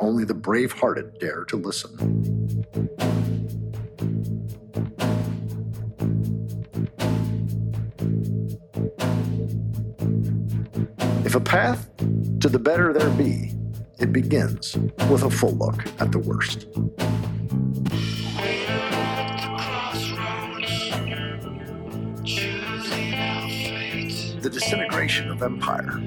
Only the brave hearted dare to listen. If a path to the better there be, it begins with a full look at the worst. The disintegration of empire.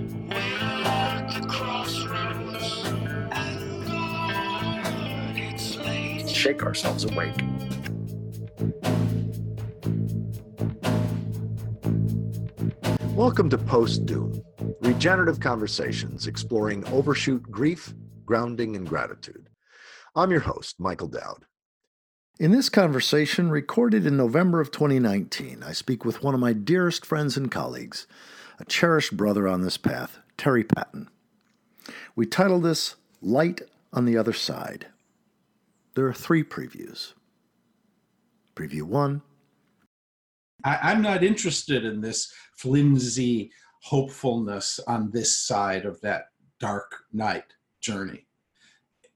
Shake ourselves awake. Welcome to Post Doom, regenerative conversations exploring overshoot grief, grounding, and gratitude. I'm your host, Michael Dowd. In this conversation, recorded in November of 2019, I speak with one of my dearest friends and colleagues, a cherished brother on this path, Terry Patten. We title this Light on the Other Side. There are three previews. Preview one I, am not interested in this flimsy hopefulness on this side of that dark night journey.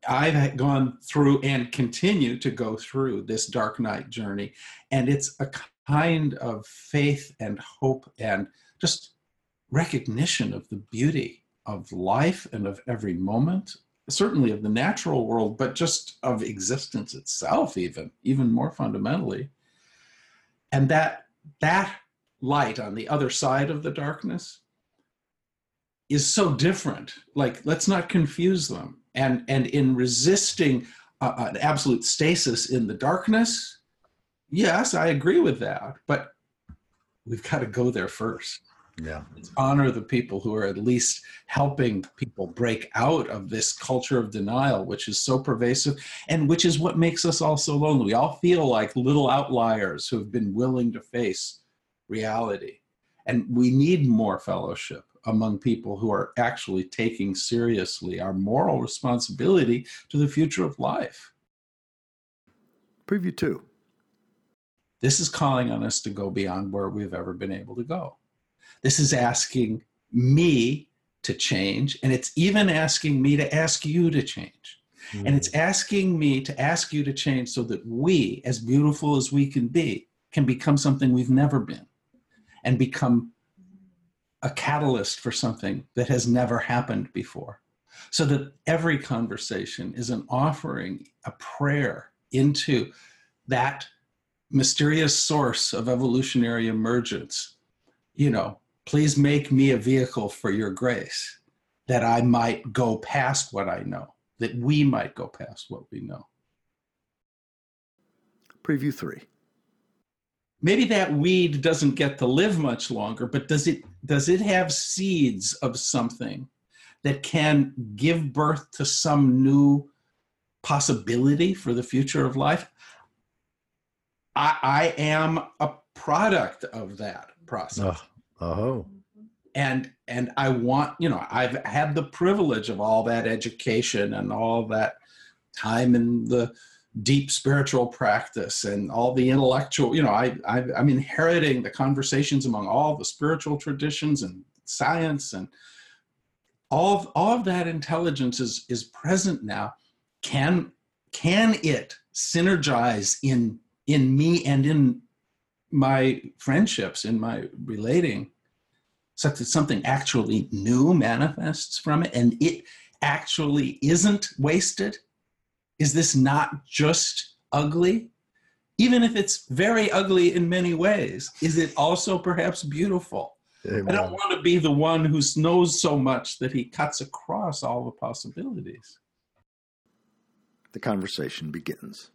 I've gone through and continue to go through this dark night journey, and it's a kind of faith and hope and just recognition of the beauty of life and of every moment certainly of the natural world but just of existence itself even even more fundamentally. And that that light on the other side of the darkness is so different. Like let's not confuse them. And and in resisting uh, an absolute stasis in the darkness yes i agree with that but we've got to go there first yeah. Let's honor the people who are at least helping people break out of this culture of denial which is so pervasive and which is what makes us all so lonely. We all feel like little outliers who have been willing to face reality. And we need more fellowship among people who are actually taking seriously our moral responsibility to the future of life. Preview 2 this is calling on us to go beyond where we've ever been able to go this is asking me to change, and it's even asking me to ask you to change. Mm. And it's asking me to ask you to change so that we, as beautiful as we can be, can become something we've never been and become a catalyst for something that has never happened before. So that every conversation is an offering, a prayer into that mysterious source of evolutionary emergence, you know, Please make me a vehicle for your grace that I might go past what I know, that we might go past what we know. Preview three. Maybe that weed doesn't get to live much longer, but does it does it have seeds of something that can give birth to some new possibility for the future of life? I, I am a product of that process. Uh, oh. And and I want, you know, I've had the privilege of all that education and all that time in the deep spiritual practice and all the intellectual, you know, I, I I'm inheriting the conversations among all the spiritual traditions and science and all of, all of that intelligence is is present now. Can can it synergize in in me and in my friendships, and my relating, such that something actually new manifests from it and it actually isn't wasted? Is this not just ugly? Even if it's very ugly in many ways, is it also perhaps beautiful? Amen. I don't want to be the one who knows so much that he cuts across all the possibilities. The conversation begins.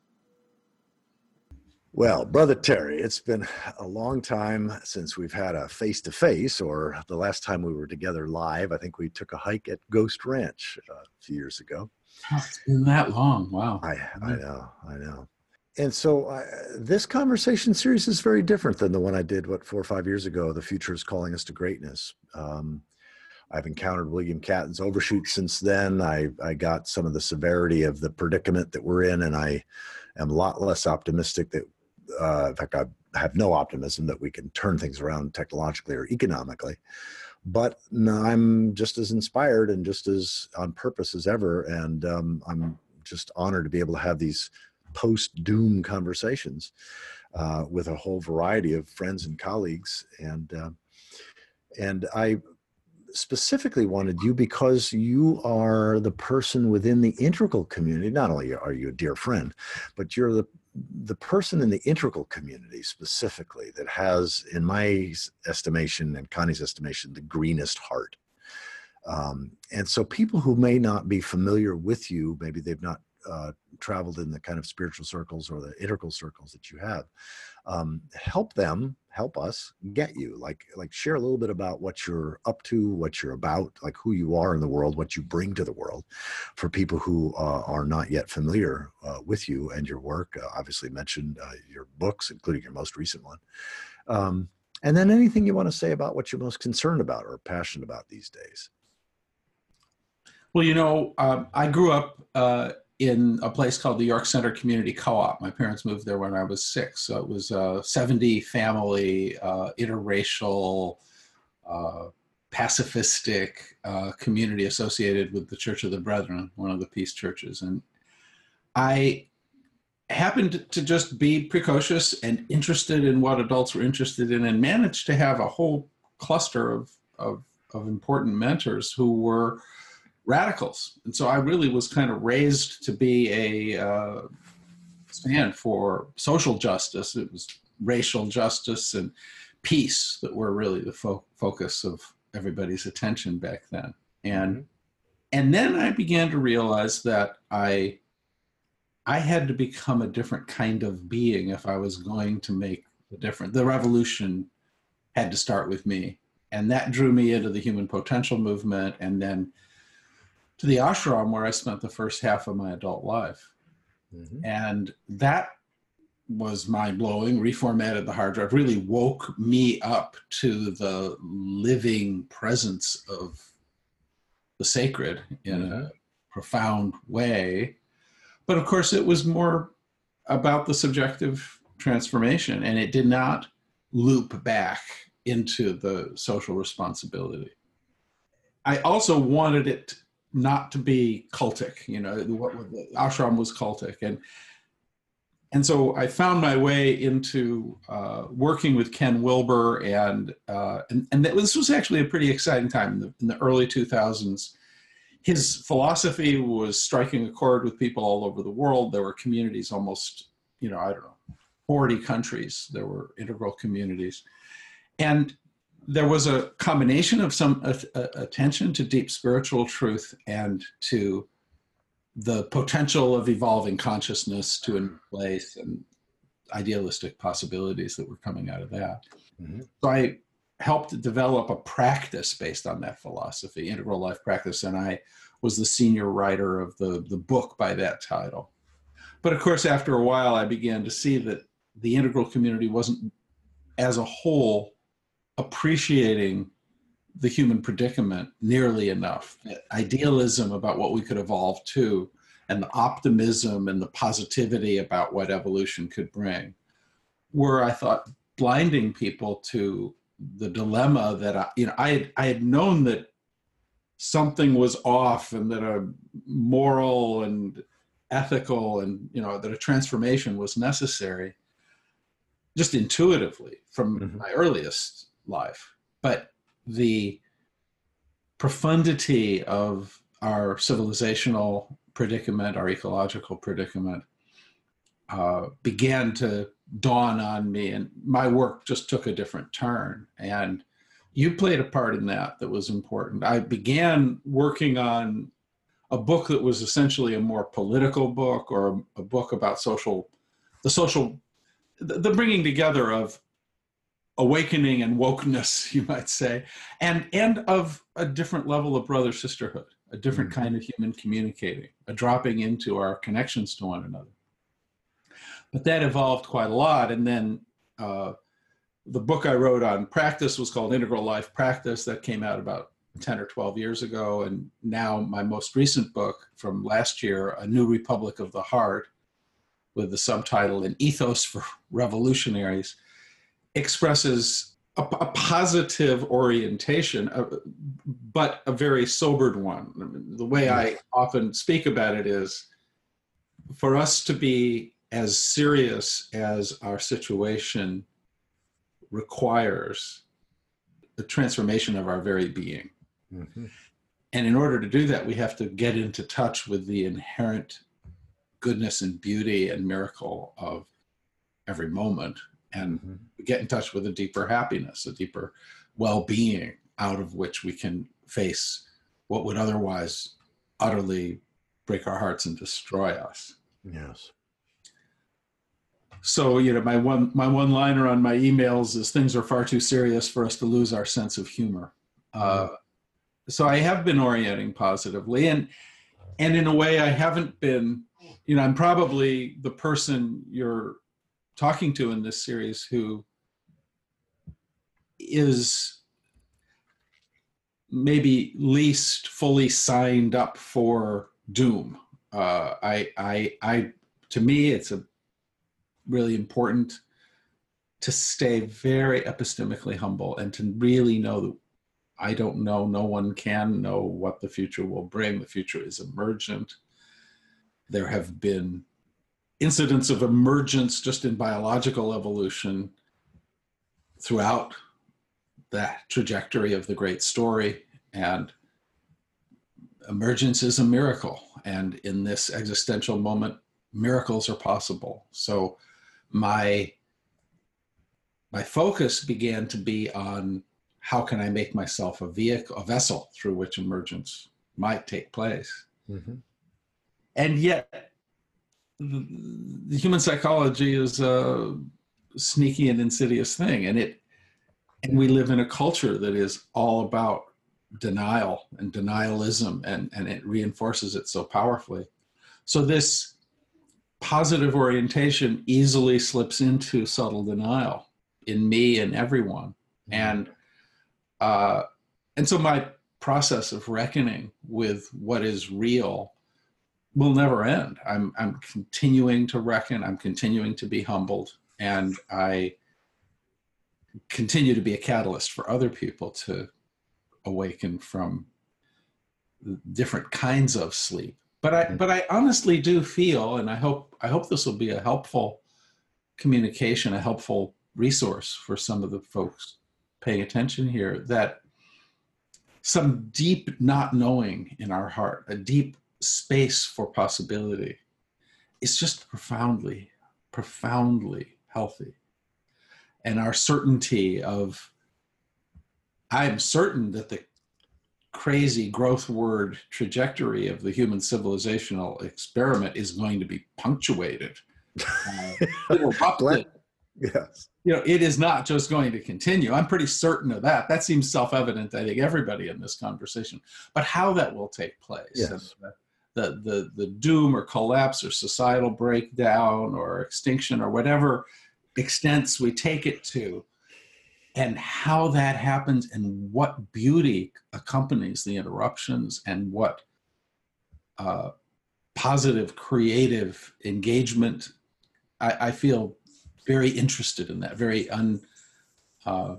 Well, Brother Terry, it's been a long time since we've had a face to face, or the last time we were together live, I think we took a hike at Ghost Ranch uh, a few years ago. Oh, it's been that long. Wow. I, I know, I know. And so uh, this conversation series is very different than the one I did, what, four or five years ago. The future is calling us to greatness. Um, I've encountered William Catton's overshoot since then. I, I got some of the severity of the predicament that we're in, and I am a lot less optimistic that uh, in fact, I have no optimism that we can turn things around technologically or economically. but I'm just as inspired and just as on purpose as ever. And um, I'm just honored to be able to have these post doom conversations uh, with a whole variety of friends and colleagues. And uh, and I specifically wanted you because you are the person within the integral community. Not only are you a dear friend, but you're the the person in the integral community specifically that has, in my estimation and Connie's estimation, the greenest heart. Um, and so people who may not be familiar with you, maybe they've not uh, traveled in the kind of spiritual circles or the integral circles that you have um, help them help us get you like like share a little bit about what you're up to what you're about like who you are in the world what you bring to the world for people who uh, are not yet familiar uh, with you and your work. Uh, obviously mentioned uh, your books including your most recent one. Um, and then anything you want to say about what you're most concerned about or passionate about these days. Well you know um, i grew up uh, in a place called the York Center Community Co-op. My parents moved there when I was six. So it was a 70 family, uh, interracial, uh, pacifistic uh, community associated with the Church of the Brethren, one of the peace churches. And I happened to just be precocious and interested in what adults were interested in and managed to have a whole cluster of, of, of important mentors who were radicals. And so I really was kind of raised to be a uh, stand for social justice. It was racial justice and peace that were really the fo- focus of everybody's attention back then. And mm-hmm. and then I began to realize that I I had to become a different kind of being if I was going to make the difference. The revolution had to start with me. And that drew me into the human potential movement and then to the ashram where I spent the first half of my adult life. Mm-hmm. And that was mind blowing, reformatted the hard drive, really woke me up to the living presence of the sacred in mm-hmm. a profound way. But of course, it was more about the subjective transformation, and it did not loop back into the social responsibility. I also wanted it not to be cultic. You know, what ashram was cultic, and and so I found my way into uh, working with Ken Wilber, and uh, and and this was actually a pretty exciting time in the, in the early 2000s. His philosophy was striking a chord with people all over the world. There were communities almost, you know, I don't know, 40 countries. There were integral communities, and there was a combination of some uh, attention to deep spiritual truth and to the potential of evolving consciousness to a place and idealistic possibilities that were coming out of that. Mm-hmm. So I helped develop a practice based on that philosophy, integral life practice, and I was the senior writer of the, the book by that title. But of course, after a while, I began to see that the integral community wasn't, as a whole, appreciating the human predicament nearly enough. Idealism about what we could evolve to, and the optimism and the positivity about what evolution could bring were, I thought, blinding people to the dilemma that I, you know, I had, I had known that something was off and that a moral and ethical and you know that a transformation was necessary just intuitively from mm-hmm. my earliest life. But the profundity of our civilizational predicament, our ecological predicament, uh, began to dawn on me, and my work just took a different turn. And you played a part in that that was important. I began working on a book that was essentially a more political book or a, a book about social, the social, the, the bringing together of awakening and wokeness, you might say, and and of a different level of brother sisterhood, a different mm-hmm. kind of human communicating, a dropping into our connections to one another. But that evolved quite a lot, and then uh, the book I wrote on practice was called Integral Life Practice. That came out about 10 or 12 years ago, and now my most recent book from last year, A New Republic of the Heart, with the subtitle An Ethos for Revolutionaries expresses a, a positive orientation, uh, but a very sobered one. The way I often speak about it is for us to be as serious as our situation requires the transformation of our very being. Mm-hmm. And in order to do that, we have to get into touch with the inherent goodness and beauty and miracle of every moment and mm-hmm. get in touch with a deeper happiness, a deeper well being out of which we can face what would otherwise utterly break our hearts and destroy us. Yes. So you know, my one my one liner on my emails is things are far too serious for us to lose our sense of humor. Uh, mm-hmm. so I have been orienting positively, and and in a way, I haven't been. You know, I'm probably the person you're talking to in this series who is maybe least fully signed up for doom. Uh, I, I, I, to me, it's a really important to stay very epistemically humble and to really know that I don't know, no one can know what the future will bring. The future is emergent. There have been incidents of emergence just in biological evolution throughout that trajectory of the great story. And emergence is a miracle. And in this existential moment, miracles are possible. So my my focus began to be on how can I make myself a vehicle, a vessel through which emergence might take place. Mm-hmm. And yet, the, the, human psychology is a sneaky and insidious thing, and it and we live in a culture that is all about denial and denialism, and and it reinforces it so powerfully. So this positive orientation easily slips into subtle denial in me and everyone mm-hmm. and uh, and so my process of reckoning with what is real will never end. I'm i'm continuing to reckon. I'm continuing to be humbled. And i continue to be a catalyst for other people to awaken from different kinds of sleep. But I but I honestly do feel, and I hope I hope this will be a helpful communication, a helpful resource for some of the folks paying attention here, that some deep not knowing in our heart, a deep space for possibility, is just profoundly, profoundly healthy. And our certainty of I'm certain that the crazy growth word trajectory of the human civilizational experiment is going to be punctuated, uh, yes. You know, it is not just going to continue. I'm pretty certain of that. That seems self-evident. I think everybody in this conversation, but how that will take place, yes. the, the the the doom or collapse or societal breakdown or extinction or whatever extents we take it to, and how that happens and what beauty accompanies the interruptions and what uh, positive creative engagement I, I, feel very interested in that very un, uh,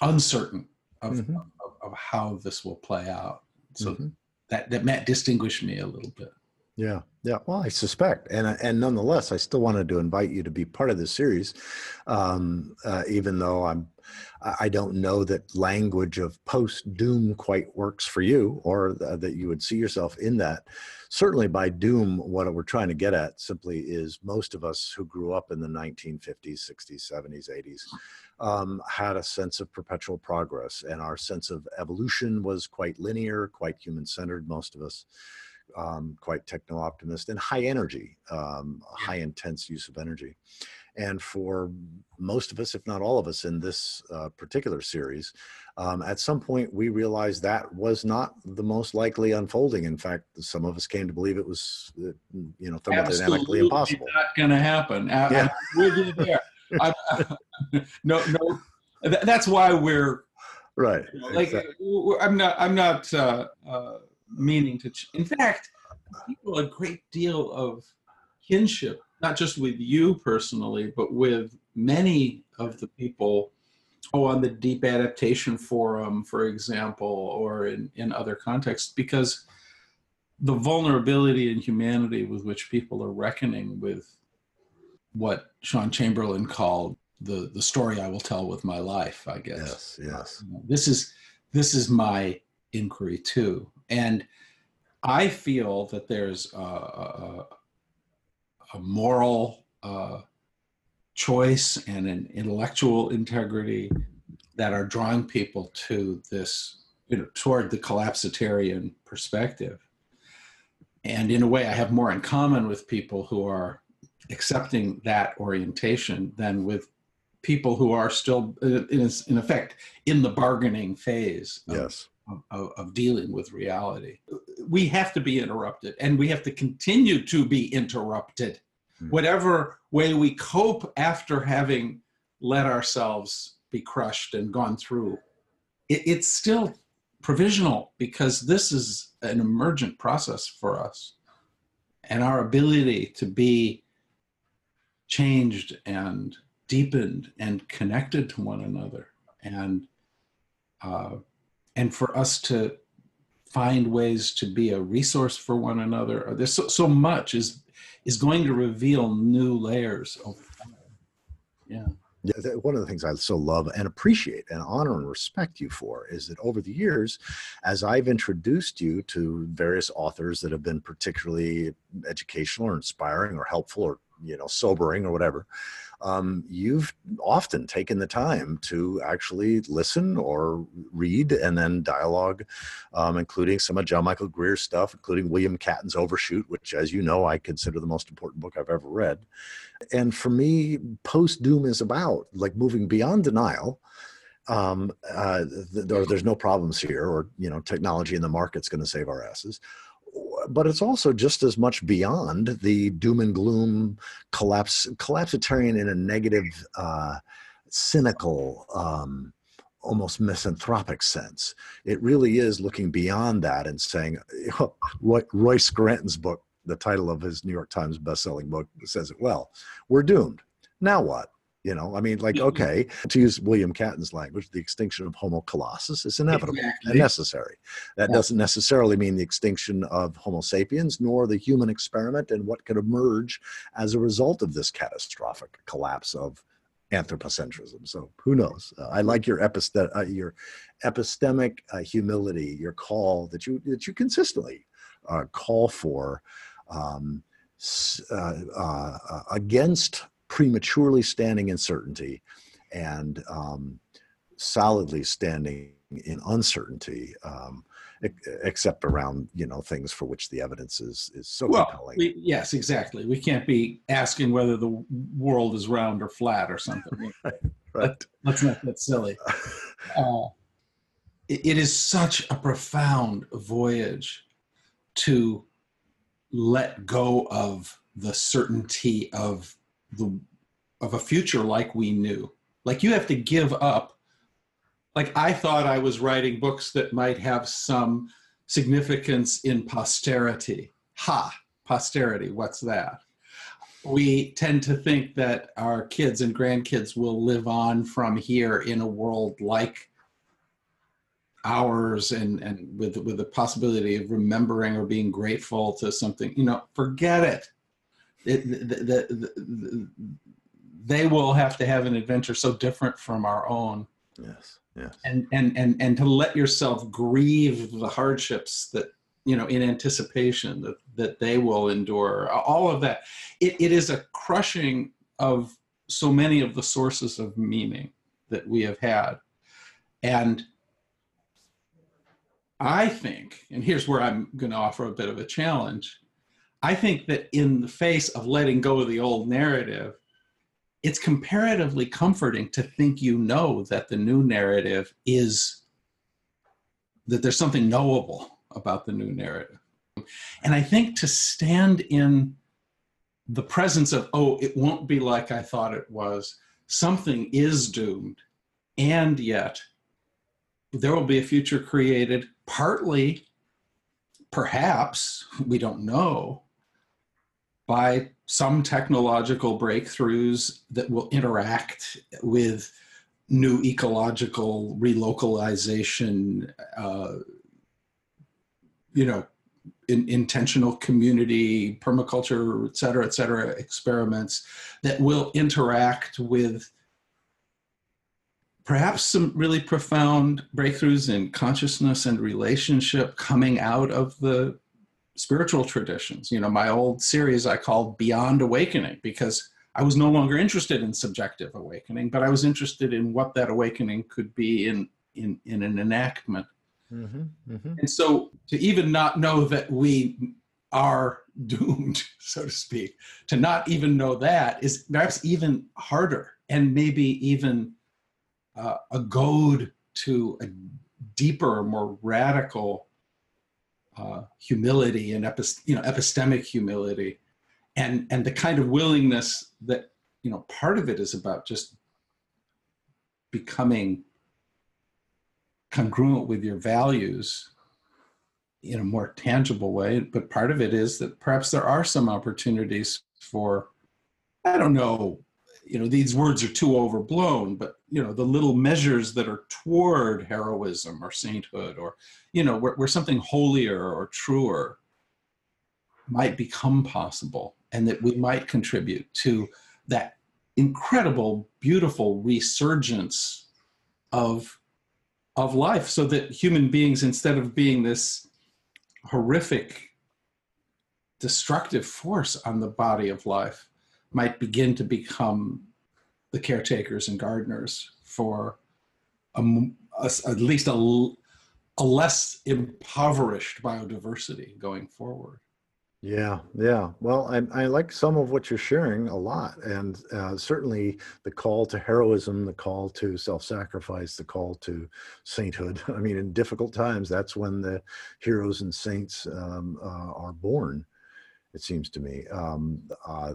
uncertain of, mm-hmm. of, of, how this will play out so mm-hmm. That that might distinguish me a little bit. Yeah, yeah. Well, I suspect, and and nonetheless, I still wanted to invite you to be part of this series, um, uh, even though I'm, I don't know that language of post doom quite works for you, or th- that you would see yourself in that. Certainly, by doom, what we're trying to get at simply is most of us who grew up in the 1950s, 60s, 70s, 80s. Um, had a sense of perpetual progress, and our sense of evolution was quite linear, quite human centered, most of us um, quite techno optimist and high energy, um, high intense use of energy. And for most of us, if not all of us in this uh, particular series, um, at some point we realized that was not the most likely unfolding. In fact, some of us came to believe it was, uh, you know, thermodynamically Absolutely impossible. Not going to happen. Yeah. we'll there. I, no, no. That's why we're right. You know, like exactly. I'm not. I'm not. Uh, uh, meaning to. Ch- In fact, people a great deal of kinship, not just with you personally, but with many of the people oh, on the Deep Adaptation Forum, for example, or in, in other contexts, because the vulnerability and humanity with which people are reckoning with what Shaun Chamberlin called the the story I will tell with my life, I guess. Yes, yes. This is this is my inquiry too, and I feel that there's a, a, a moral uh, choice and an intellectual integrity that are drawing people to this, you know, toward the collapsitarian perspective. And in a way, I have more in common with people who are accepting that orientation than with people who are still, uh, in, in effect, in the bargaining phase. Of, yes. Of, of, dealing with reality. We have to be interrupted and we have to continue to be interrupted. Mm-hmm. Whatever way we cope after having let ourselves be crushed and gone through, it, it's still provisional because this is an emergent process for us. And our ability to be changed and deepened and connected to one another and uh, and for us to find ways to be a resource for one another. There's so, so much is is going to reveal new layers time yeah. Yeah, one of the things I so love and appreciate and honor and respect you for is that over the years, as I've introduced you to various authors that have been particularly educational or inspiring or helpful or you know sobering or whatever, um, you've often taken the time to actually listen or read and then dialogue, um, including some of John Michael Greer's stuff, including William Catton's Overshoot, which, as you know, I consider the most important book I've ever read. And for me, post doom is about like moving beyond denial um, uh, th- there's no problems here, or you know, technology in the market's going to save our asses but it's also just as much beyond the doom and gloom collapse collapsitarian in a negative uh, cynical um, almost misanthropic sense. It really is looking beyond that and saying Roy, royce scranton's book the title of his new york times bestselling book says it well. We're doomed. Now what you know, I mean, like, okay, to use William Catton's language, the extinction of Homo colossus is inevitable exactly. and necessary. That yeah. doesn't necessarily mean the extinction of Homo sapiens, nor the human experiment and what could emerge as a result of this catastrophic collapse of anthropocentrism. So who knows? Uh, I like your uh, your epistemic uh, humility, your call that you that you consistently uh, call for um, uh, uh, against prematurely standing in certainty and um, solidly standing in uncertainty um, except around you know things for which the evidence is is so well, compelling. we, yes exactly. We can't be asking whether the world is round or flat or something. Right, right. let's not get silly. Uh, it, it is such a profound voyage to let go of the certainty of the of a future like we knew. Like you have to give up. Like I thought I was writing books that might have some significance in posterity. Ha, posterity, what's that? We tend to think that our kids and grandkids will live on from here in a world like ours and, and with, with the possibility of remembering or being grateful to something, you know, forget it it, the, the, the, they will have to have an adventure so different from our own. Yes. Yes. And and and and to let yourself grieve the hardships that you know in anticipation that that they will endure all of that it, it is a crushing of so many of the sources of meaning that we have had and i think and here's where i'm going to offer a bit of a challenge I think that in the face of letting go of the old narrative, it's comparatively comforting to think you know that the new narrative is that there's something knowable about the new narrative. And I think to stand in the presence of, oh, it won't be like I thought it was, something is doomed, and yet there will be a future created partly, perhaps, we don't know, by some technological breakthroughs that will interact with new ecological relocalization, uh, you know, in, intentional community, permaculture, et cetera, et cetera, experiments that will interact with perhaps some really profound breakthroughs in consciousness and relationship coming out of the spiritual traditions. You know, my old series I called Beyond Awakening because I was no longer interested in subjective awakening, but I was interested in what that awakening could be in in, in an enactment. Mm-hmm, mm-hmm. And so to even not know that we are doomed, so to speak, to not even know that is perhaps even harder and maybe even uh, a goad to a deeper, more radical uh, humility and you know epistemic humility, and and the kind of willingness that you know part of it is about just becoming congruent with your values in a more tangible way. But part of it is that perhaps there are some opportunities for i don't know you know these words are too overblown but you know the little measures that are toward heroism or sainthood or you know where, where something holier or truer might become possible and that we might contribute to that incredible beautiful resurgence of of life so that human beings instead of being this horrific destructive force on the body of life might begin to become the caretakers and gardeners for a, a, at least a, a less impoverished biodiversity going forward. Yeah, yeah. Well, I, I like some of what you're sharing a lot, and uh, certainly the call to heroism, the call to self-sacrifice, the call to sainthood. I mean, in difficult times, that's when the heroes and saints um, uh, are born. It seems to me. Um, uh,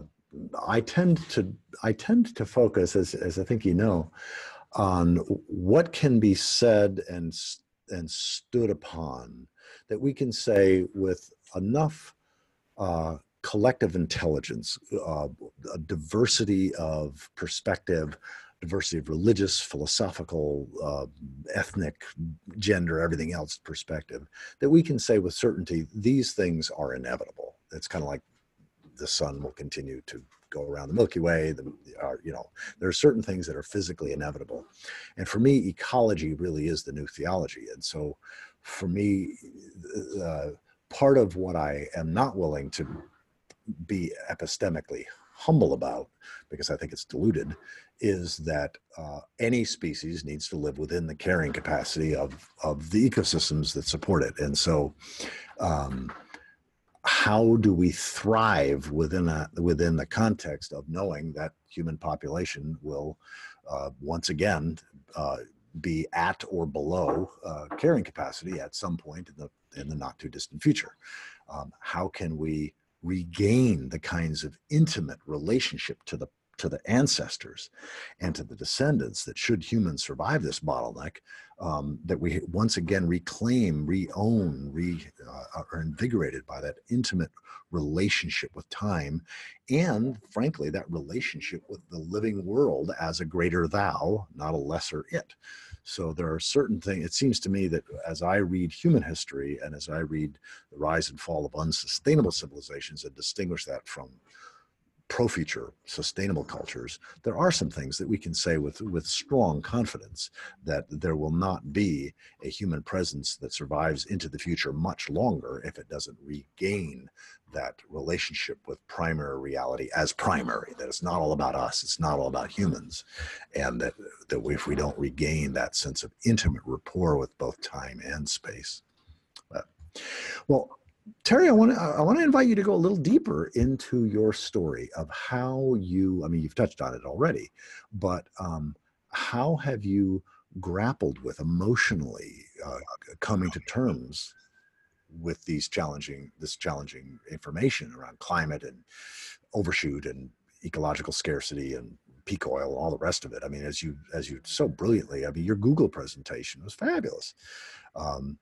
I tend to I tend to focus, as as I think you know, on what can be said and and stood upon that we can say with enough uh, collective intelligence, uh, a diversity of perspective, diversity of religious, philosophical, uh, ethnic, gender, everything else perspective, that we can say with certainty these things are inevitable. It's kind of like the sun will continue to go around the Milky Way. The, you know, there are certain things that are physically inevitable, and for me, ecology really is the new theology. And so, for me, uh, part of what I am not willing to be epistemically humble about, because I think it's diluted, is that uh, any species needs to live within the carrying capacity of of the ecosystems that support it, and so. Um, how do we thrive within a within the context of knowing that human population will uh, once again uh, be at or below uh, carrying capacity at some point in the in the not too distant future? Um, how can we regain the kinds of intimate relationship to the to the ancestors and to the descendants that should humans survive this bottleneck um, that we once again reclaim re-own re uh, are invigorated by that intimate relationship with time and frankly that relationship with the living world as a greater thou not a lesser it. So there are certain things it seems to me that as i read human history and as i read the rise and fall of unsustainable civilizations and distinguish that from pro-future sustainable cultures there are some things that we can say with with strong confidence that there will not be a human presence that survives into the future much longer if it doesn't regain that relationship with primary reality as primary that it's not all about us it's not all about humans and that that if we don't regain that sense of intimate rapport with both time and space. But, well Terry, I want to I want to invite you to go a little deeper into your story of how you. I mean, you've touched on it already, but um, how have you grappled with emotionally uh, coming to terms with these challenging this challenging information around climate and overshoot and ecological scarcity and peak oil, all the rest of it. I mean, as you as you so brilliantly, I mean, your Google presentation was fabulous. Um,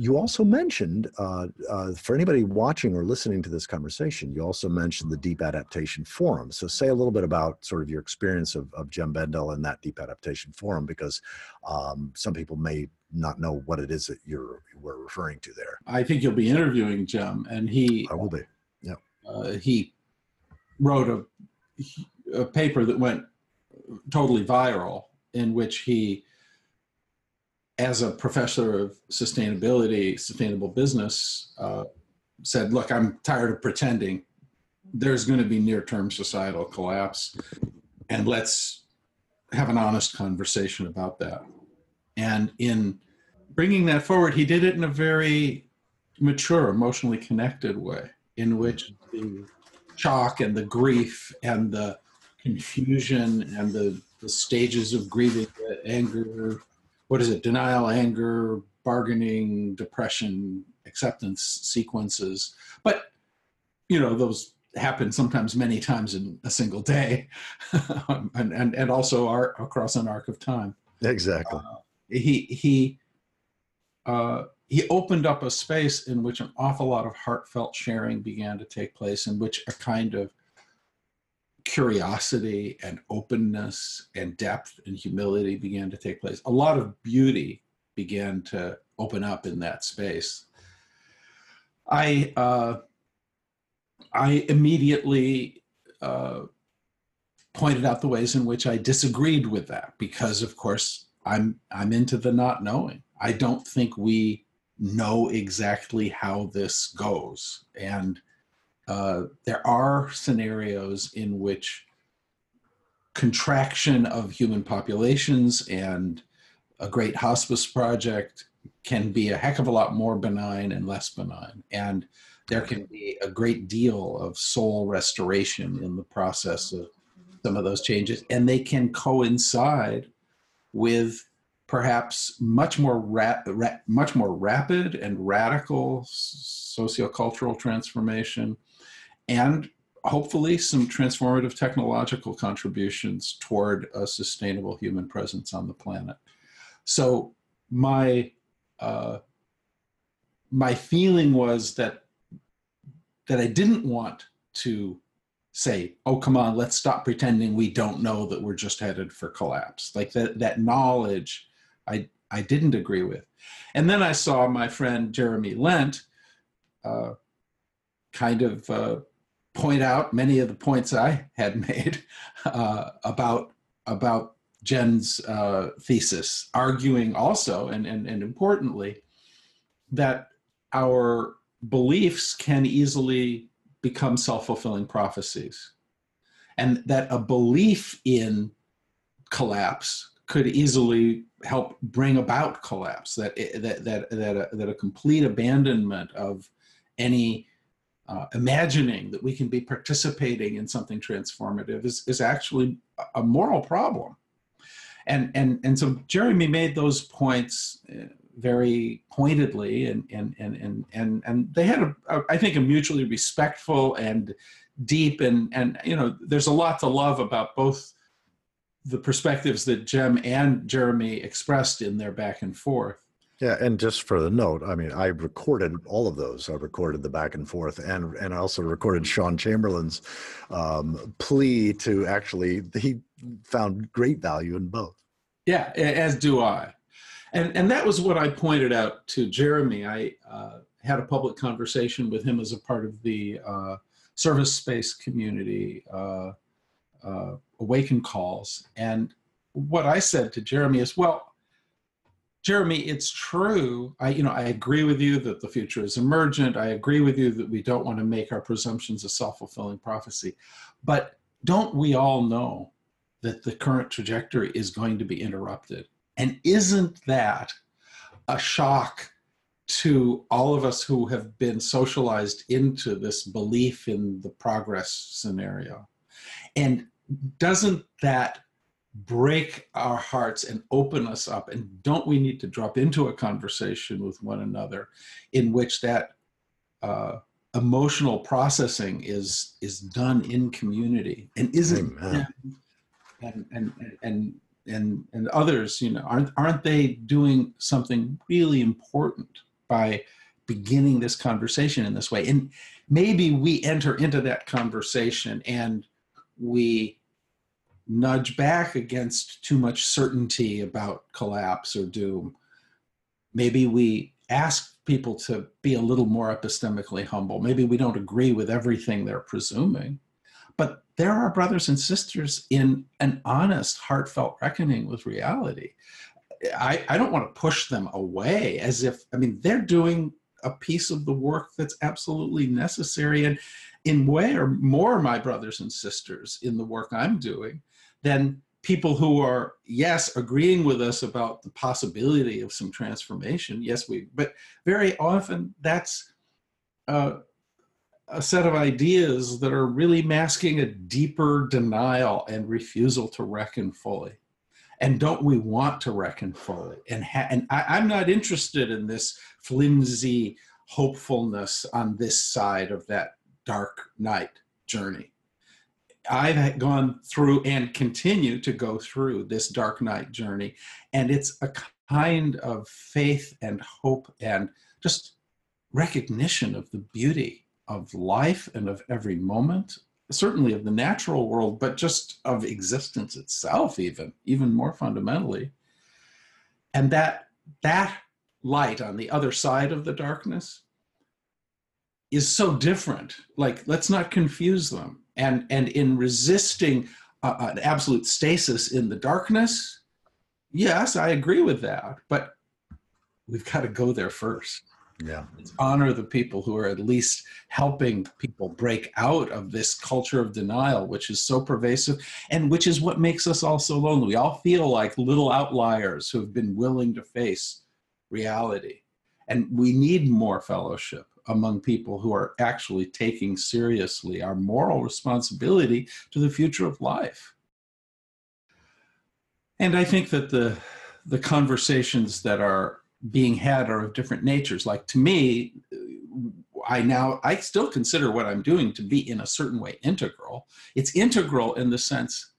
you also mentioned, uh, uh, for anybody watching or listening to this conversation, you also mentioned the Deep Adaptation Forum. So, say a little bit about sort of your experience of, of Jem Bendell and that Deep Adaptation Forum, because um, some people may not know what it is that you're we're referring to there. I think you'll be interviewing Jem, and he I will be. Yeah, uh, he wrote a, a paper that went totally viral in which he as a professor of sustainability, sustainable business, uh, said, Look, I'm tired of pretending. There's going to be near term societal collapse. And let's have an honest conversation about that. And in bringing that forward, he did it in a very mature, emotionally connected way, in which the shock and the grief and the confusion and the, the stages of grieving, anger, what is it denial anger bargaining depression acceptance sequences. But you know those happen sometimes many times in a single day. And, and and also are across an arc of time. Exactly. Uh, he he uh, he opened up a space in which an awful lot of heartfelt sharing began to take place in which a kind of curiosity and openness and depth and humility began to take place. A lot of beauty began to open up in that space. I uh, I immediately uh, pointed out the ways in which I disagreed with that because, of course, I'm I'm into the not knowing. I don't think we know exactly how this goes, and uh, there are scenarios in which contraction of human populations and a great hospice project can be a heck of a lot more benign and less benign. And there can be a great deal of soul restoration in the process of some of those changes. And they can coincide with perhaps much more ra- ra- much more rapid and radical sociocultural transformation and hopefully some transformative technological contributions toward a sustainable human presence on the planet. So my uh, my feeling was that that I didn't want to say, "Oh, come on, let's stop pretending we don't know that we're just headed for collapse." Like that that knowledge, I I didn't agree with. And then I saw my friend Jeremy Lent, uh, kind of uh, point out many of the points I had made uh, about about Jem's uh, thesis, arguing also and, and, and importantly that our beliefs can easily become self-fulfilling prophecies and that a belief in collapse could easily help bring about collapse that that that that a, that a complete abandonment of any uh, imagining that we can be participating in something transformative is, is actually a moral problem. And, and, and so Jeremy made those points uh, very pointedly and, and, and, and, and, and they had, a, a, I think, a mutually respectful and deep and, and, you know, there's a lot to love about both the perspectives that Jem and Jeremy expressed in their back and forth. Yeah, and just for the note, I mean, I recorded all of those. I recorded the back and forth, and and I also recorded Shaun Chamberlin's um, plea to actually. He found great value in both. Yeah, as do I, and and that was what I pointed out to Jeremy. I uh, had a public conversation with him as a part of the uh, ServiceSpace community uh, uh Awakin Calls, and what I said to Jeremy is, well Jeremy, it's true. I, you know, I agree with you that the future is emergent. I agree with you that we don't want to make our presumptions a self-fulfilling prophecy. But don't we all know that the current trajectory is going to be interrupted? And isn't that a shock to all of us who have been socialized into this belief in the progress scenario? And doesn't that break our hearts and open us up? And don't we need to drop into a conversation with one another in which that uh, emotional processing is is done in community? And isn't and and and and and others, you know, aren't aren't they doing something really important by beginning this conversation in this way? And maybe we enter into that conversation and we nudge back against too much certainty about collapse or doom. Maybe we ask people to be a little more epistemically humble. Maybe we don't agree with everything they're presuming, but there are brothers and sisters in an honest, heartfelt reckoning with reality. I, I don't want to push them away as if, I mean, they're doing a piece of the work that's absolutely necessary and in way or more my brothers and sisters in the work I'm doing than people who are yes agreeing with us about the possibility of some transformation. Yes we but very often that's uh, a set of ideas that are really masking a deeper denial and refusal to reckon fully. And don't we want to reckon fully? And ha- and I, i'm not interested in this flimsy hopefulness on this side of that dark night journey I've gone through and continue to go through this dark night journey. And it's a kind of faith and hope and just recognition of the beauty of life and of every moment, certainly of the natural world, but just of existence itself, even, even more fundamentally. And that that light on the other side of the darkness is so different. Like, let's not confuse them and and in resisting uh, an absolute stasis in the darkness yes i agree with that but we've got to go there first. Yeah. Honor the people who are at least helping people break out of this culture of denial which is so pervasive and which is what makes us all so lonely. We all feel like little outliers who have been willing to face reality. And we need more fellowship among people who are actually taking seriously our moral responsibility to the future of life. And I think that the, the conversations that are being had are of different natures. Like to me, I now, I still consider what I'm doing to be in a certain way integral. It's integral in the sense,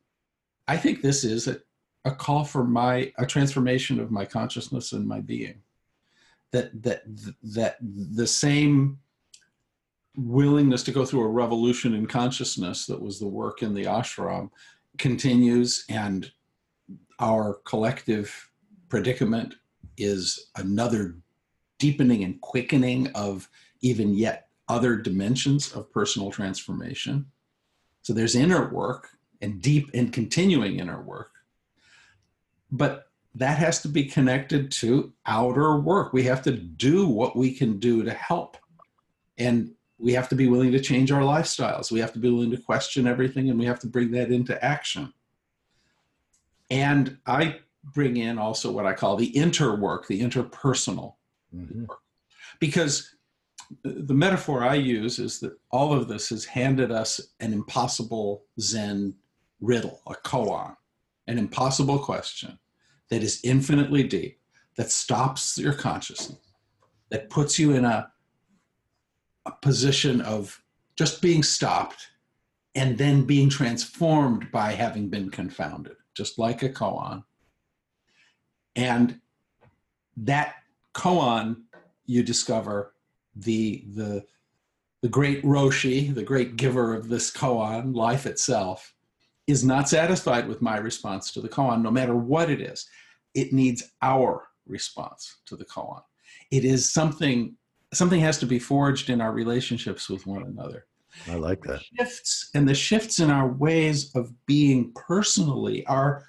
I think this is a, a call for my, a transformation of my consciousness and my being that that that the same willingness to go through a revolution in consciousness that was the work in the ashram continues and our collective predicament is another deepening and quickening of even yet other dimensions of personal transformation. So there's inner work and deep and continuing inner work. But that has to be connected to outer work. We have to do what we can do to help. And we have to be willing to change our lifestyles. We have to be willing to question everything and we have to bring that into action. And I bring in also what I call the interwork, the interpersonal mm-hmm. work. Because the metaphor I use is that all of this has handed us an impossible Zen riddle, a koan, an impossible question that is infinitely deep, that stops your consciousness, that puts you in a, a position of just being stopped and then being transformed by having been confounded, just like a koan. And that koan, you discover the the the great Roshi, the great giver of this koan, life itself, is not satisfied with my response to the koan, no matter what it is it needs our response to the koan. It is something something has to be forged in our relationships with one another. I like that. Shifts and the shifts in our ways of being personally are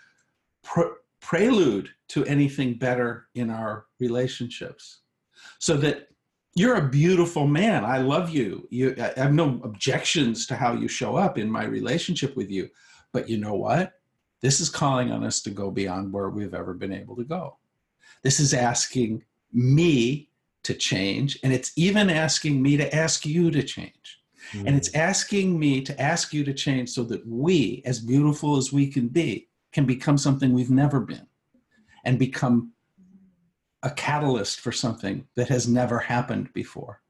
pre- prelude to anything better in our relationships. So that you're a beautiful man. I love you. You I have no objections to how you show up in my relationship with you. But you know what? This is calling on us to go beyond where we've ever been able to go. This is asking me to change, and it's even asking me to ask you to change. Mm. And it's hmm. asking me to ask you to change so that we, as beautiful as we can be, can become something we've never been and become a catalyst for something that has never happened before.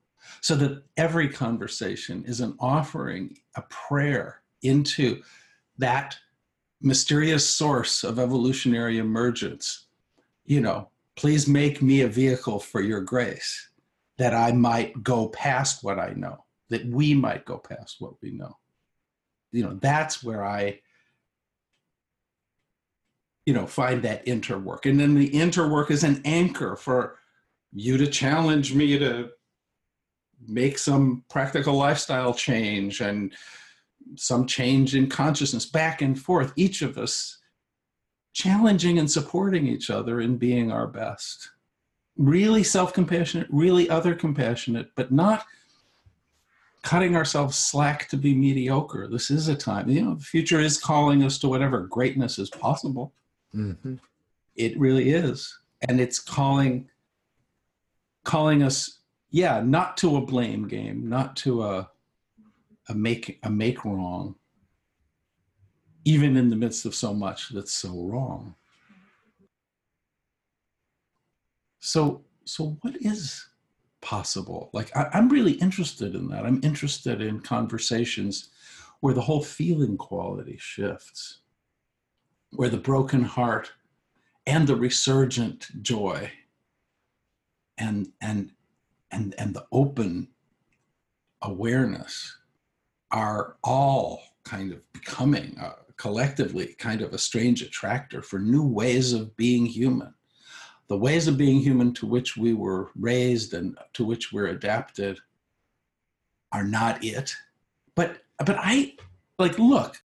So that every conversation is an offering, a prayer into that mysterious source of evolutionary emergence, you know, please make me a vehicle for your grace that I might go past what I know, that we might go past what we know. You know, that's where I, you know, find that interwork. And then the interwork is an anchor for you to challenge me to make some practical lifestyle change and some change in consciousness back and forth, each of us challenging and supporting each other in being our best. Really self compassionate, really other compassionate, but not cutting ourselves slack to be mediocre. This is a time, you know, the future is calling us to whatever greatness is possible. Mm-hmm. It really is. And it's calling calling us, yeah, not to a blame game, not to a a make a make wrong, even in the midst of so much that's so wrong. So so what is possible? Like I, I'm really interested in that. I'm interested in conversations where the whole feeling quality shifts, where the broken heart and the resurgent joy and and and and the open awareness are all kind of becoming uh, collectively kind of a strange attractor for new ways of being human. The ways of being human to which we were raised and to which we're adapted are not it. But but I like look,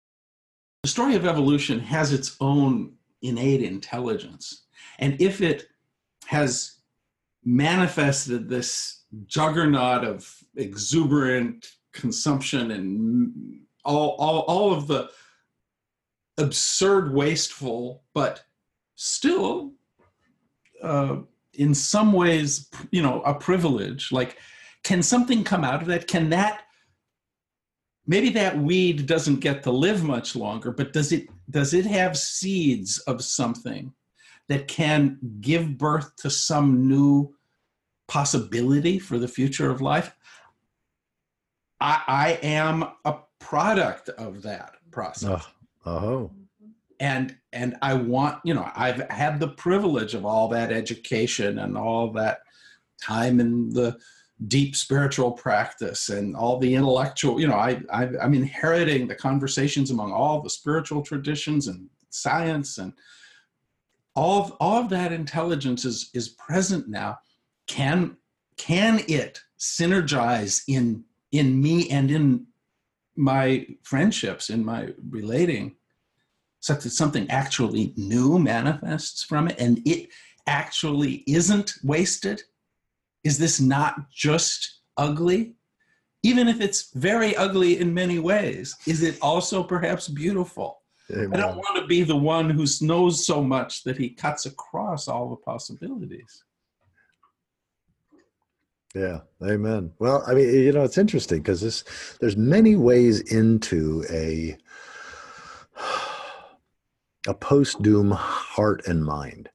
the story of evolution has its own innate intelligence. And if it has manifested this juggernaut of exuberant consumption and all, all, all of the absurd, wasteful, but still, uh, in some ways, you know, a privilege. Like, can something come out of that? Can that maybe that weed doesn't get to live much longer, but does it does it have seeds of something that can give birth to some new possibility for the future of life? I, I am a product of that process. Oh. oh. And and I want, you know, I've had the privilege of all that education and all that time in the deep spiritual practice and all the intellectual, you know, I, I I'm inheriting the conversations among all the spiritual traditions and science and all of, all of that intelligence is is present now. Can can it synergize in in me and in my friendships, in my relating, such that something actually new manifests from it and it actually isn't wasted? Is this not just ugly? Even if it's very ugly in many ways, is it also perhaps beautiful? Amen. I don't want to be the one who knows so much that he cuts across all the possibilities. Yeah, amen. Well, I mean, you know, it's interesting because this there's many ways into a a post doom heart and mind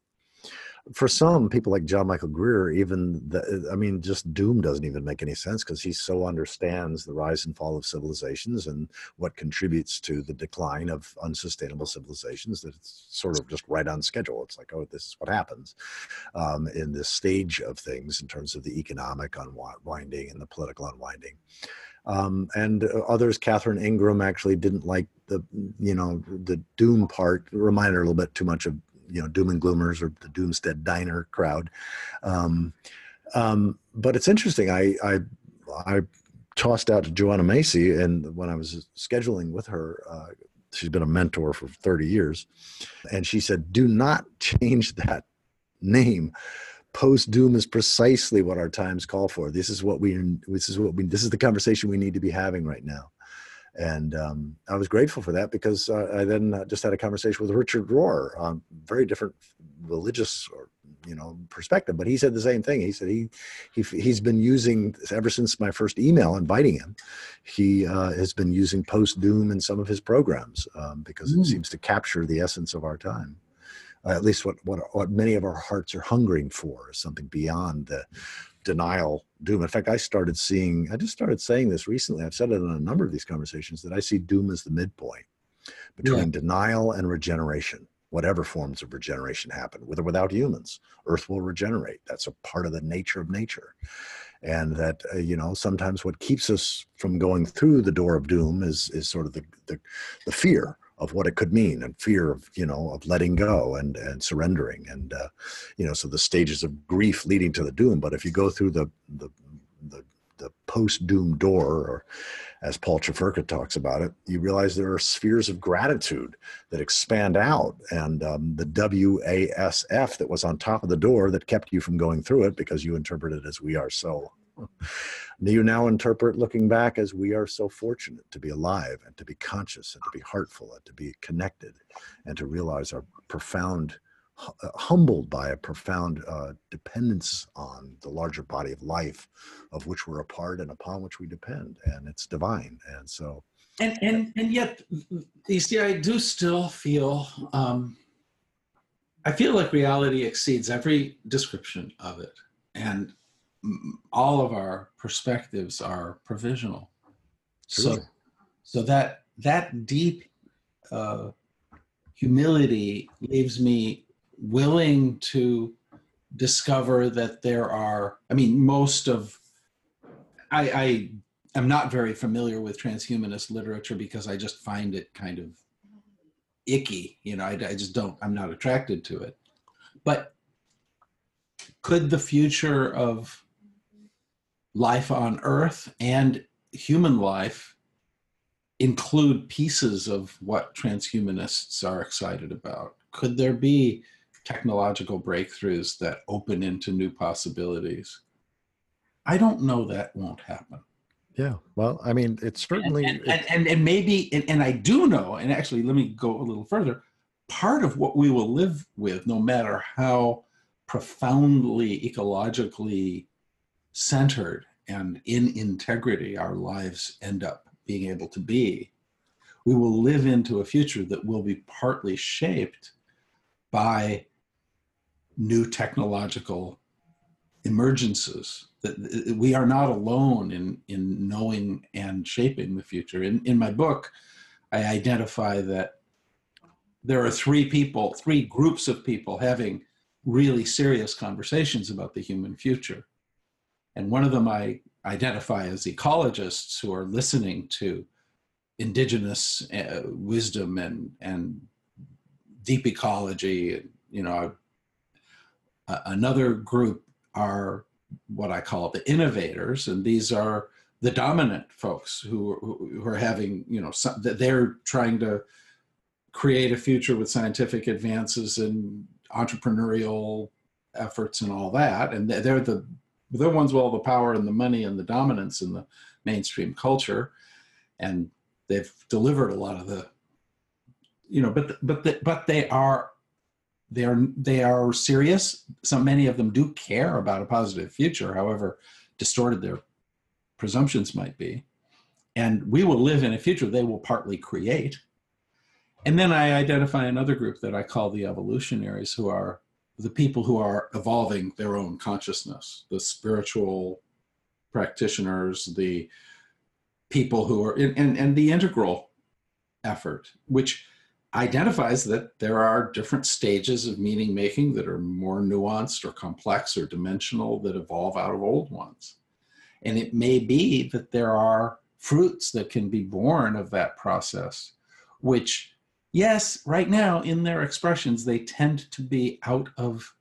for some people like John Michael Greer, even the, I mean, just doom doesn't even make any sense because he so understands the rise and fall of civilizations and what contributes to the decline of unsustainable civilizations that it's sort of just right on schedule. It's like, oh, this is what happens um, in this stage of things in terms of the economic unwinding and the political unwinding. Um, and others, Catherine Ingram actually didn't like the, you know, the doom part. Reminded her a little bit too much of you know doom and gloomers or the doomstead diner crowd. Um, um, but it's interesting. I i i tossed out to joanna macy and when i was scheduling with her uh, she's been a mentor for 30 years and she said do not change that name. Post doom is precisely what our times call for. This is what we this is what we this is the conversation we need to be having right now and um, I was grateful for that because uh, I then uh, just had a conversation with Richard Rohr on very different religious or you know perspective, but he said the same thing. He said he he he's been using ever since my first email inviting him. He uh, has been using post doom in some of his programs um, because mm. it seems to capture the essence of our time. Uh, at least what, what what many of our hearts are hungering for is something beyond the denial doom. In fact i started seeing i just started saying this recently. I've said it in a number of these conversations that i see doom as the midpoint between yeah. denial and regeneration whatever forms of regeneration happen with or without humans. Earth will regenerate. That's a part of the nature of nature. And that uh, you know sometimes what keeps us from going through the door of doom is is sort of the the, the fear of what it could mean and fear of you know of letting go and and surrendering and uh, you know so the stages of grief leading to the doom but if you go through the the the, the post doom door or as Paul Chefurka talks about it, you realize there are spheres of gratitude that expand out. And um, the WASF that was on top of the door that kept you from going through it because you interpreted it as we are so. Do you now interpret looking back as we are so fortunate to be alive and to be conscious and to be heartful and to be connected and to realize our profound uh, humbled by a profound uh, dependence on the larger body of life of which we're a part and upon which we depend and it's divine. And so and and and yet you see i do still feel um i feel like reality exceeds every description of it. And all of our perspectives are provisional. So so that that deep uh humility leaves me willing to discover that there are i mean most of i i am not very familiar with transhumanist literature because i just find it kind of icky you know i, I just don't i'm not attracted to it. But could the future of life on earth and human life include pieces of what transhumanists are excited about could there be technological breakthroughs that open into new possibilities. I don't know that won't happen. Yeah, well, I mean, it's certainly and and, and, and, maybe and, and I do know, and actually, let me go a little further. Part of what we will live with, no matter how profoundly ecologically centered and in integrity our lives end up being able to be, we will live into a future that will be partly shaped by new technological emergences that we are not alone in in knowing and shaping the future. In in my book i identify that there are three people three groups of people having really serious conversations about the human future and one of them i identify as ecologists who are listening to indigenous uh, wisdom and and deep ecology. You know another group are what I call the innovators, and these are the dominant folks who, who are having, you know, some, they're trying to create a future with scientific advances and entrepreneurial efforts and all that, and they're the they're ones with all the power and the money and the dominance in the mainstream culture, and they've delivered a lot of the, you know, but but the, but they are they are they are serious. So many of them do care about a positive future, however distorted their presumptions might be. And we will live in a future they will partly create. And then I identify another group that I call the evolutionaries, who are the people who are evolving their own consciousness, the spiritual practitioners, the people who are in, and, and the integral effort, which identifies that there are different stages of meaning making that are more nuanced or complex or dimensional that evolve out of old ones. And it may be that there are fruits that can be born of that process, which, yes, right now in their expressions, they tend to be out of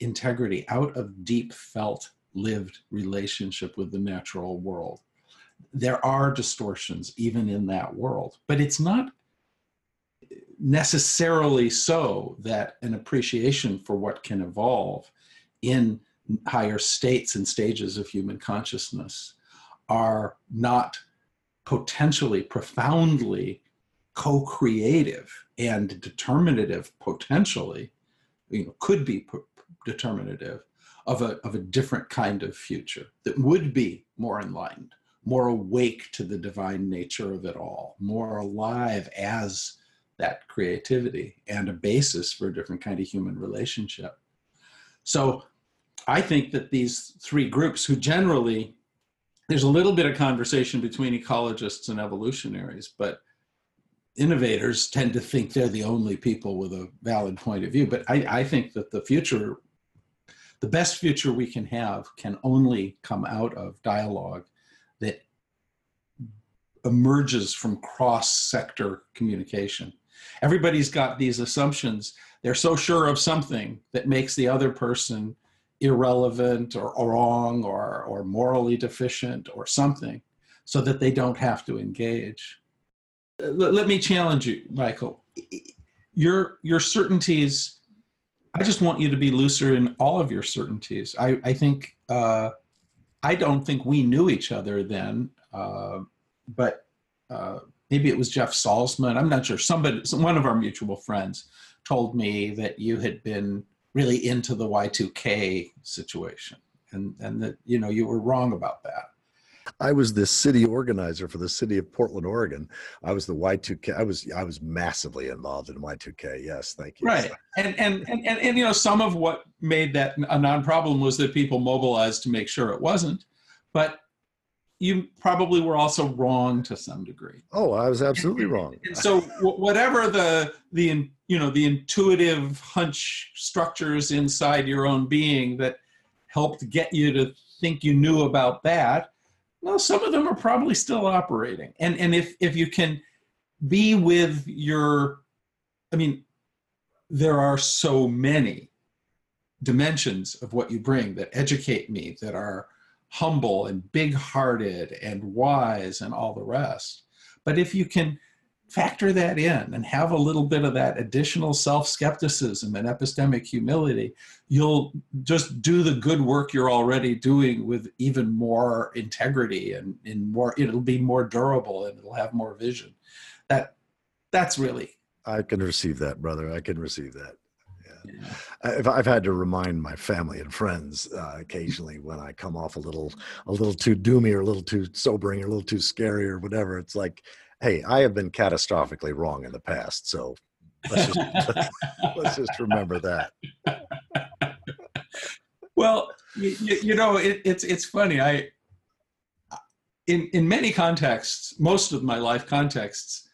integrity, out of deep felt, lived relationship with the natural world. There are distortions even in that world, but it's not necessarily so that an appreciation for what can evolve in higher states and stages of human consciousness are not potentially profoundly co-creative and determinative potentially you know could be determinative of a, of a different kind of future that would be more enlightened more awake to the divine nature of it all more alive as that creativity and a basis for a different kind of human relationship. So I think that these three groups, who generally, there's a little bit of conversation between ecologists and evolutionaries, but innovators tend to think they're the only people with a valid point of view. But I, I think that the future, the best future we can have, can only come out of dialogue that emerges from cross sector communication. Everybody's got these assumptions. They're so sure of something that makes the other person irrelevant or, wrong or, or morally deficient or something so that they don't have to engage. Let, me challenge you, Michael. Your, your certainties, I just want you to be looser in all of your certainties. I, I think, uh, I don't think we knew each other then, uh, but uh, maybe it was Jeff Salzman. I'm not sure. Somebody, one of our mutual friends, told me that you had been really into the Y2K situation, and and that you know you were wrong about that. I was the city organizer for the city of Portland, Oregon. I was the Y2K. I was I was massively involved in Y2K. Yes, thank you. Right, and and and and, and you know some of what made that a non-problem was that people mobilized to make sure it wasn't, but you probably were also wrong to some degree. Oh, I was absolutely wrong. And so whatever the the you know the intuitive hunch structures inside your own being that helped get you to think you knew about that, well, some of them are probably still operating. And and if if you can be with your, I mean, there are so many dimensions of what you bring that educate me that are humble and big hearted and wise and all the rest. But if you can factor that in and have a little bit of that additional self skepticism and epistemic humility, you'll just do the good work you're already doing with even more integrity and in more, it'll be more durable and it'll have more vision. That that's really. I can receive that, brother. I can receive that. I've, I've had to remind my family and friends uh, occasionally when I come off a little a little too doomy or a little too sobering or a little too scary or whatever. It's like, hey, I have been catastrophically wrong in the past, so let's just let's just remember that. Well, you, you know, it, it's it's funny. I in in many contexts, most of my life contexts,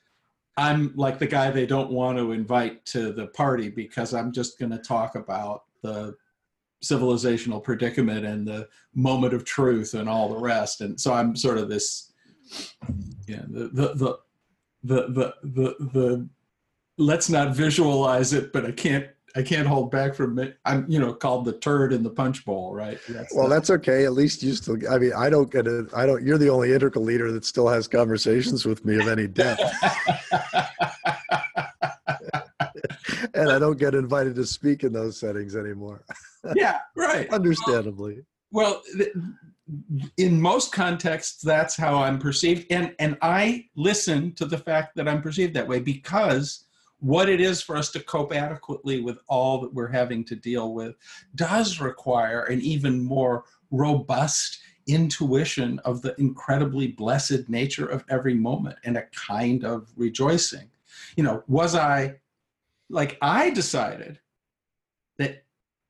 I'm like the guy they don't want to invite to the party because I'm just going to talk about the civilizational predicament and the moment of truth and all the rest. And so I'm sort of this, yeah, the, the, the, the, the, the, the let's not visualize it, but I can't I can't hold back from it. I'm, you know, called the turd in the punch bowl, right? That's well, the, that's okay. At least you still. I mean, I don't get it. I don't. You're the only integral leader that still has conversations with me of any depth. and I don't get invited to speak in those settings anymore. yeah, right. Understandably. Well, in most contexts, that's how I'm perceived, and and I listen to the fact that I'm perceived that way because what it is for us to cope adequately with all that we're having to deal with does require an even more robust intuition of the incredibly blessed nature of every moment and a kind of rejoicing. You know, was I like I decided that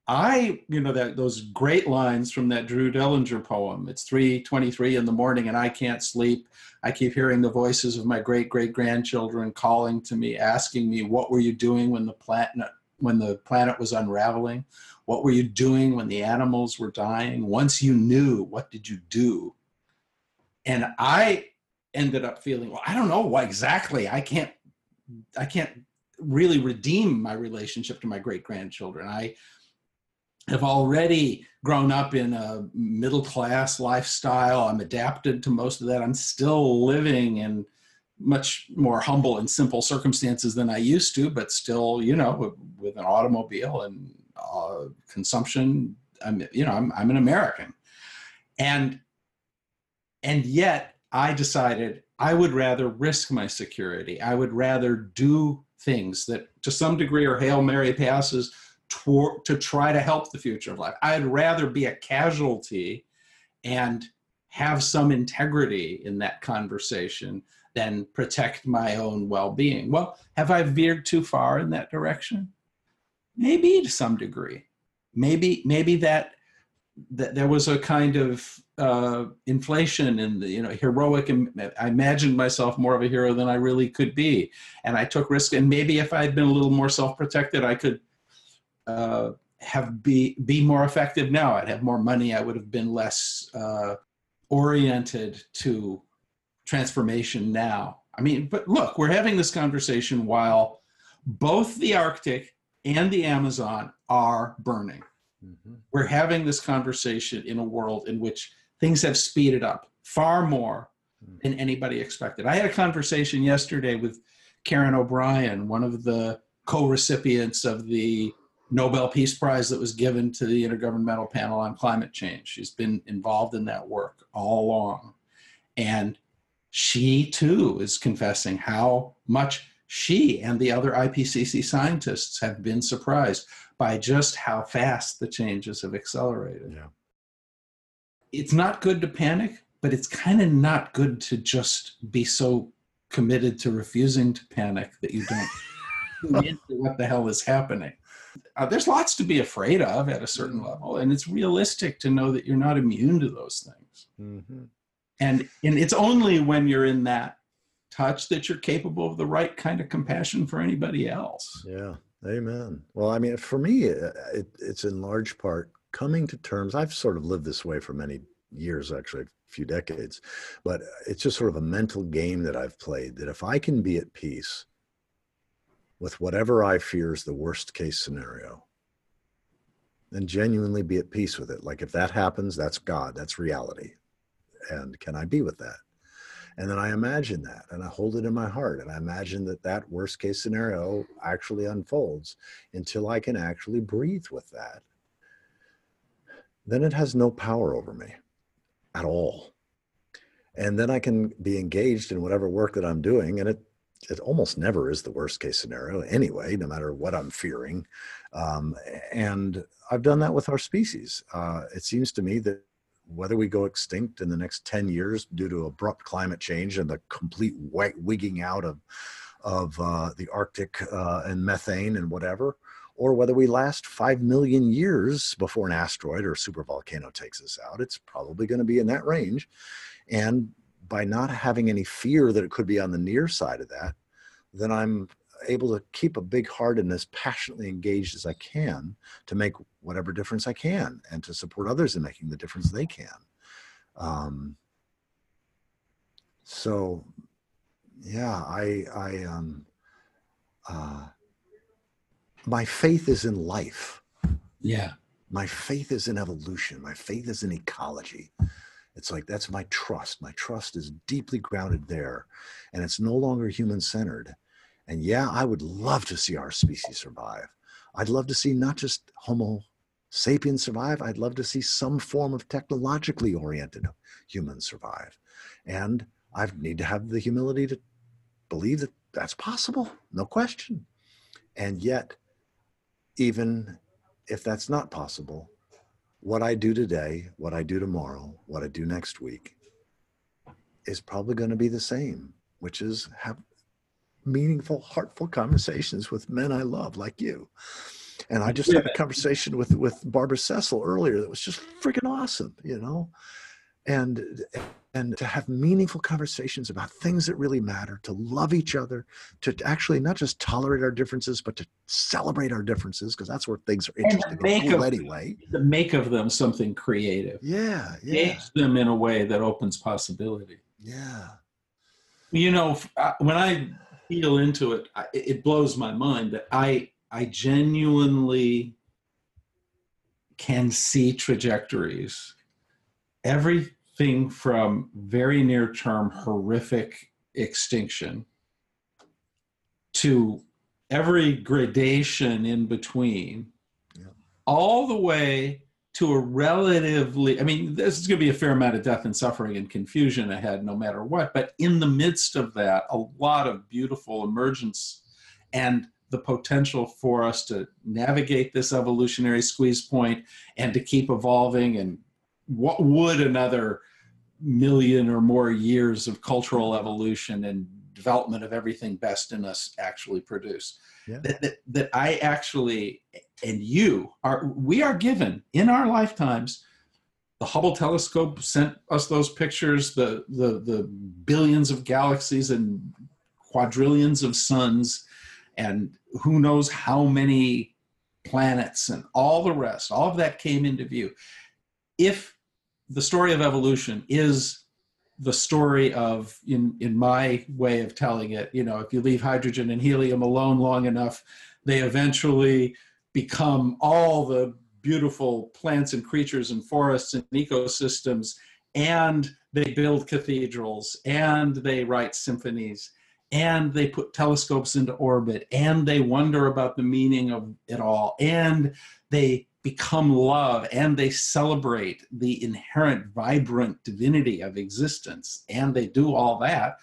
I, you know, that those great lines from that Drew Dellinger poem. It's 3:23 in the morning and I can't sleep. I keep hearing the voices of my great great grandchildren calling to me, asking me, "What were you doing when the planet when the planet was unraveling? What were you doing when the animals were dying? Once you knew, what did you do?" And I ended up feeling, well, I don't know why exactly. I can't I can't really redeem my relationship to my great grandchildren. I have already grown up in a middle class lifestyle. I'm adapted to most of that. I'm still living in much more humble and simple circumstances than I used to, but still, you know, with an automobile and uh, consumption. I'm, you know, I'm, I'm an American, and and yet I decided I would rather risk my security. I would rather do things that, to some degree, are hail mary passes to try to help the future of life. I'd rather be a casualty and have some integrity in that conversation than protect my own well-being. Well, have I veered too far in that direction? Maybe to some degree. Maybe maybe that that there was a kind of uh, inflation and the, you know heroic i imagined myself more of a hero than i really could be and i took risk and maybe if i had been a little more self-protected i could uh, have be be more effective now i'd have more money i would have been less uh, oriented to transformation now i mean but look we're having this conversation while both the arctic and the amazon are burning Mm-hmm. We're having this conversation in a world in which things have speeded up far more mm. than anybody expected. I had a conversation yesterday with Karen O'Brien, one of the co recipients of the Nobel Peace Prize that was given to the Intergovernmental Panel on Climate Change. She's been involved in that work all along. And she too is confessing how much she and the other IPCC scientists have been surprised by just how fast the changes have accelerated. Yeah. It's not good to panic, but it's kind of not good to just be so committed to refusing to panic that you don't into what the hell is happening. Uh, there's lots to be afraid of at a certain mm-hmm. level, and it's realistic to know that you're not immune to those things. Mm-hmm. And and it's only when you're in that touch that you're capable of the right kind of compassion for anybody else. Yeah. Amen. Well, I mean, for me, uh, it, it's in large part coming to terms. I've sort of lived this way for many years, actually, a few decades, but it's just sort of a mental game that I've played that if I can be at peace with whatever I fear is the worst case scenario, then genuinely be at peace with it. Like if that happens, that's God, that's reality. And can I be with that? And then I imagine that and I hold it in my heart. And I imagine that that worst case scenario actually unfolds until I can actually breathe with that. Then it has no power over me at all. And then I can be engaged in whatever work that I'm doing. And it, it almost never is the worst case scenario anyway, no matter what I'm fearing. Um, and I've done that with our species. Uh, it seems to me that whether we go extinct in the next 10 years due to abrupt climate change and the complete white wigging out of, of uh, the Arctic uh, and methane and whatever, or whether we last 5 million years before an asteroid or supervolcano takes us out, it's probably going to be in that range. And by not having any fear that it could be on the near side of that, then I'm able to keep a big heart and as passionately engaged as I can to make whatever difference I can and to support others in making the difference they can. Um, so, yeah, I, I, um, uh, my faith is in life. Yeah. My faith is in evolution. My faith is in ecology. It's like that's my trust. My trust is deeply grounded there, and it's no longer human centered. And yeah, I would love to see our species survive. I'd love to see not just Homo sapiens survive, I'd love to see some form of technologically oriented humans survive. And I need to have the humility to believe that that's possible, no question. And yet, even if that's not possible, what I do today, what I do tomorrow, what I do next week is probably going to be the same, which is have meaningful, heartful conversations with men I love, like you. And I just had a conversation with with Barbara Cecil earlier that was just freaking awesome, you know. And and to have meaningful conversations about things that really matter, to love each other, to actually not just tolerate our differences, but to celebrate our differences, because that's where things are interesting and, and cool anyway. To make of them something creative. Yeah, yeah. Engage them in a way that opens possibility. Yeah. You know, when I feel into it, it blows my mind that I I genuinely can see trajectories. Everything from very near term horrific extinction to every gradation in between, yeah. all the way to a relatively, I mean, this is going to be a fair amount of death and suffering and confusion ahead no matter what. But in the midst of that, a lot of beautiful emergence and the potential for us to navigate this evolutionary squeeze point and to keep evolving. And what would another million or more years of cultural evolution and development of everything best in us actually produce? Yeah. That, that, that I actually and you are we are given in our lifetimes the Hubble telescope sent us those pictures, the, the, the billions of galaxies and quadrillions of suns, and who knows how many planets and all the rest, all of that came into view. If the story of evolution is the story of in in my way of telling it you know if you leave hydrogen and helium alone long enough they eventually become all the beautiful plants and creatures and forests and ecosystems and they build cathedrals and they write symphonies and they put telescopes into orbit and they wonder about the meaning of it all and they become love and they celebrate the inherent vibrant divinity of existence and they do all that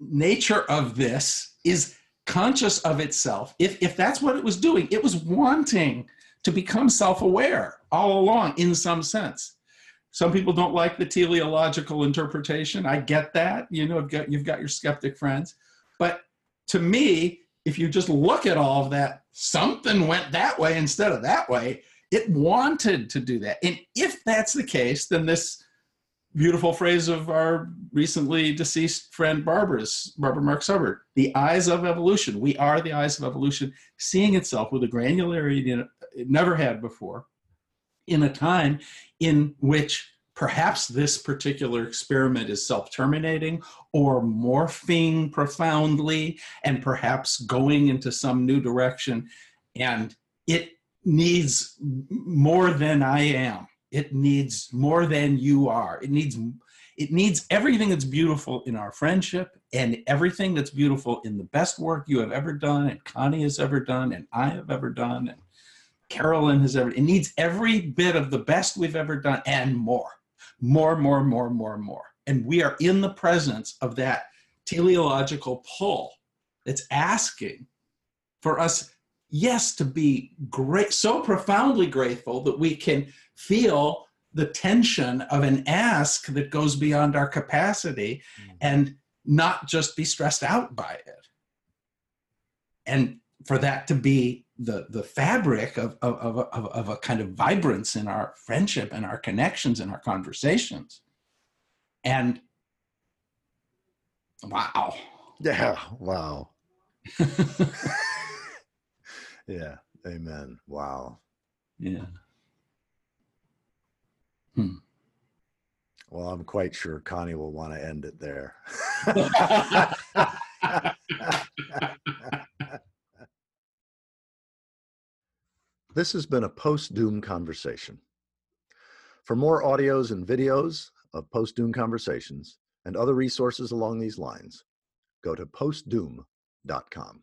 nature of this is conscious of itself. If if that's what it was doing it was wanting to become self-aware all along in some sense. Some people don't like the teleological interpretation. I get that you know you've got, you've got your skeptic friends. But to me if you just look at all of that, something went that way instead of that way. It wanted to do that. And if that's the case, then this beautiful phrase of our recently deceased friend Barbara's, Barbara Marx Hubbard, the eyes of evolution. We are the eyes of evolution, seeing itself with a granularity it never had before in a time in which perhaps this particular experiment is self terminating or morphing profoundly and perhaps going into some new direction. And it needs more than I am. It needs more than you are. It needs it needs everything that's beautiful in our friendship and everything that's beautiful in the best work you have ever done and Connie has ever done and I have ever done and Carolyn has ever it needs every bit of the best we've ever done and more more, more, more, more, more. And we are in the presence of that teleological pull that's asking for us, yes, to be great, so profoundly grateful that we can feel the tension of an ask that goes beyond our capacity mm. and not just be stressed out by it. And for that to be the the fabric of, of, of, of, of a kind of vibrance in our friendship and our connections and our conversations. And wow. Yeah wow. yeah amen. Wow. Yeah. Hmm. well i'm quite sure connie will want to end it there This has been a post Doom conversation. For more audios and videos of post Doom conversations and other resources along these lines, go to postdoom.com.